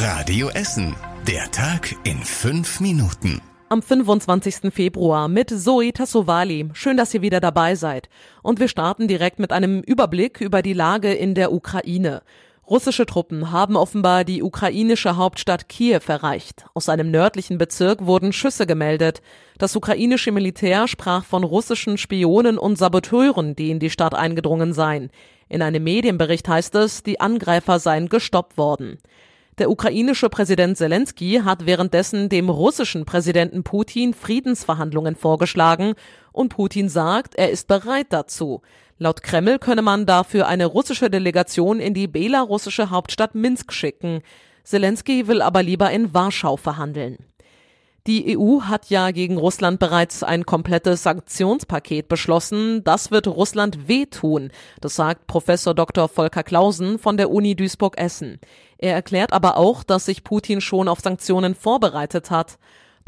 Radio Essen. Der Tag in fünf Minuten. Am 25. Februar mit Zoe Tassovali. Schön, dass ihr wieder dabei seid. Und wir starten direkt mit einem Überblick über die Lage in der Ukraine. Russische Truppen haben offenbar die ukrainische Hauptstadt Kiew erreicht. Aus einem nördlichen Bezirk wurden Schüsse gemeldet. Das ukrainische Militär sprach von russischen Spionen und Saboteuren, die in die Stadt eingedrungen seien. In einem Medienbericht heißt es, die Angreifer seien gestoppt worden. Der ukrainische Präsident Zelensky hat währenddessen dem russischen Präsidenten Putin Friedensverhandlungen vorgeschlagen und Putin sagt, er ist bereit dazu. Laut Kreml könne man dafür eine russische Delegation in die belarussische Hauptstadt Minsk schicken. Zelensky will aber lieber in Warschau verhandeln. Die EU hat ja gegen Russland bereits ein komplettes Sanktionspaket beschlossen. Das wird Russland wehtun. Das sagt Professor Dr. Volker Klausen von der Uni Duisburg-Essen. Er erklärt aber auch, dass sich Putin schon auf Sanktionen vorbereitet hat.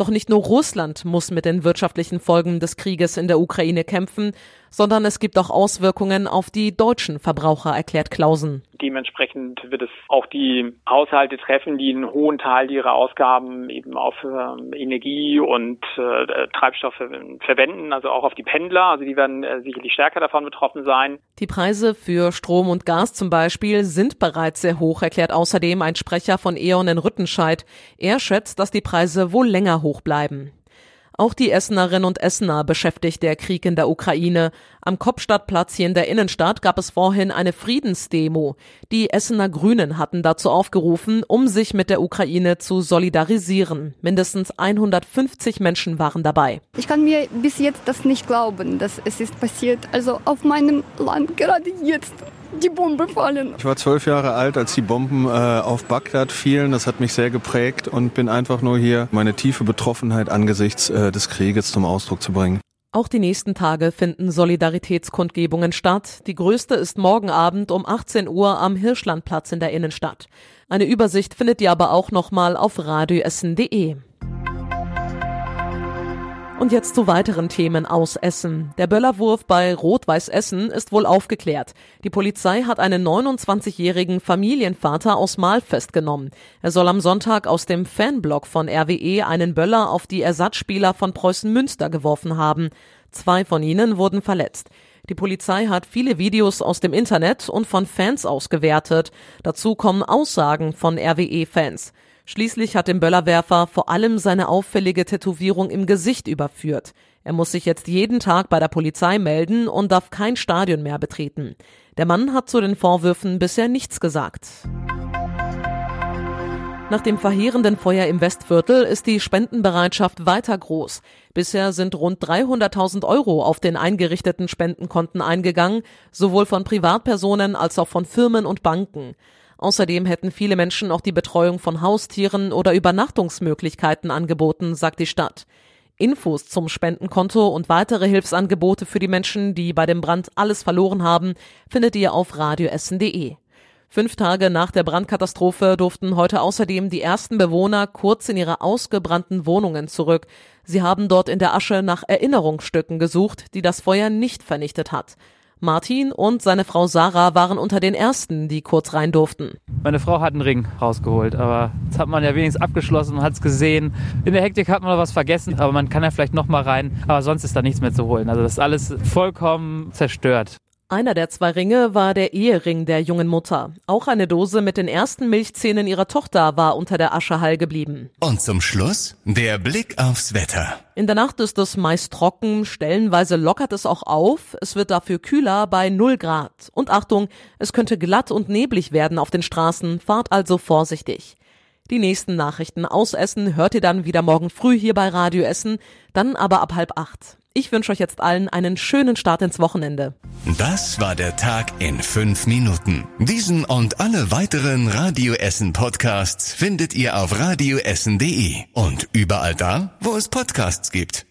Doch nicht nur Russland muss mit den wirtschaftlichen Folgen des Krieges in der Ukraine kämpfen, sondern es gibt auch Auswirkungen auf die deutschen Verbraucher, erklärt Klausen. Dementsprechend wird es auch die Haushalte treffen, die einen hohen Teil ihrer Ausgaben eben auf äh, Energie und äh, Treibstoffe verwenden, also auch auf die Pendler. Also die werden äh, sicherlich stärker davon betroffen sein. Die Preise für Strom und Gas zum Beispiel sind bereits sehr hoch, erklärt außerdem ein Sprecher von E.ON in Rüttenscheid. Er schätzt, dass die Preise wohl länger hoch bleiben. Auch die Essenerinnen und Essener beschäftigt der Krieg in der Ukraine. Am Kopstadtplatz hier in der Innenstadt gab es vorhin eine Friedensdemo. Die Essener Grünen hatten dazu aufgerufen, um sich mit der Ukraine zu solidarisieren. Mindestens 150 Menschen waren dabei. Ich kann mir bis jetzt das nicht glauben, dass es ist passiert. Also auf meinem Land gerade jetzt die Bombe fallen. Ich war zwölf Jahre alt, als die Bomben äh, auf Bagdad fielen. Das hat mich sehr geprägt und bin einfach nur hier, meine tiefe Betroffenheit angesichts äh, des Krieges zum Ausdruck zu bringen. Auch die nächsten Tage finden Solidaritätskundgebungen statt. Die größte ist morgen Abend um 18 Uhr am Hirschlandplatz in der Innenstadt. Eine Übersicht findet ihr aber auch nochmal auf radioessen.de. Und jetzt zu weiteren Themen aus Essen. Der Böllerwurf bei Rot-Weiß Essen ist wohl aufgeklärt. Die Polizei hat einen 29-jährigen Familienvater aus Mal festgenommen. Er soll am Sonntag aus dem Fanblock von RWE einen Böller auf die Ersatzspieler von Preußen Münster geworfen haben. Zwei von ihnen wurden verletzt. Die Polizei hat viele Videos aus dem Internet und von Fans ausgewertet. Dazu kommen Aussagen von RWE-Fans. Schließlich hat dem Böllerwerfer vor allem seine auffällige Tätowierung im Gesicht überführt. Er muss sich jetzt jeden Tag bei der Polizei melden und darf kein Stadion mehr betreten. Der Mann hat zu den Vorwürfen bisher nichts gesagt. Nach dem verheerenden Feuer im Westviertel ist die Spendenbereitschaft weiter groß. Bisher sind rund 300.000 Euro auf den eingerichteten Spendenkonten eingegangen, sowohl von Privatpersonen als auch von Firmen und Banken. Außerdem hätten viele Menschen auch die Betreuung von Haustieren oder Übernachtungsmöglichkeiten angeboten, sagt die Stadt. Infos zum Spendenkonto und weitere Hilfsangebote für die Menschen, die bei dem Brand alles verloren haben, findet ihr auf radioessen.de. Fünf Tage nach der Brandkatastrophe durften heute außerdem die ersten Bewohner kurz in ihre ausgebrannten Wohnungen zurück. Sie haben dort in der Asche nach Erinnerungsstücken gesucht, die das Feuer nicht vernichtet hat. Martin und seine Frau Sarah waren unter den ersten, die kurz rein durften. Meine Frau hat einen Ring rausgeholt, aber jetzt hat man ja wenigstens abgeschlossen, man hat es gesehen. In der Hektik hat man noch was vergessen, aber man kann ja vielleicht noch mal rein, aber sonst ist da nichts mehr zu holen. Also das ist alles vollkommen zerstört. Einer der zwei Ringe war der Ehering der jungen Mutter. Auch eine Dose mit den ersten Milchzähnen ihrer Tochter war unter der Asche heil geblieben. Und zum Schluss der Blick aufs Wetter. In der Nacht ist es meist trocken, stellenweise lockert es auch auf, es wird dafür kühler bei 0 Grad. Und Achtung, es könnte glatt und neblig werden auf den Straßen, fahrt also vorsichtig. Die nächsten Nachrichten aus Essen hört ihr dann wieder morgen früh hier bei Radio Essen, dann aber ab halb acht. Ich wünsche euch jetzt allen einen schönen Start ins Wochenende. Das war der Tag in fünf Minuten. Diesen und alle weiteren Radio Essen Podcasts findet ihr auf radioessen.de und überall da, wo es Podcasts gibt.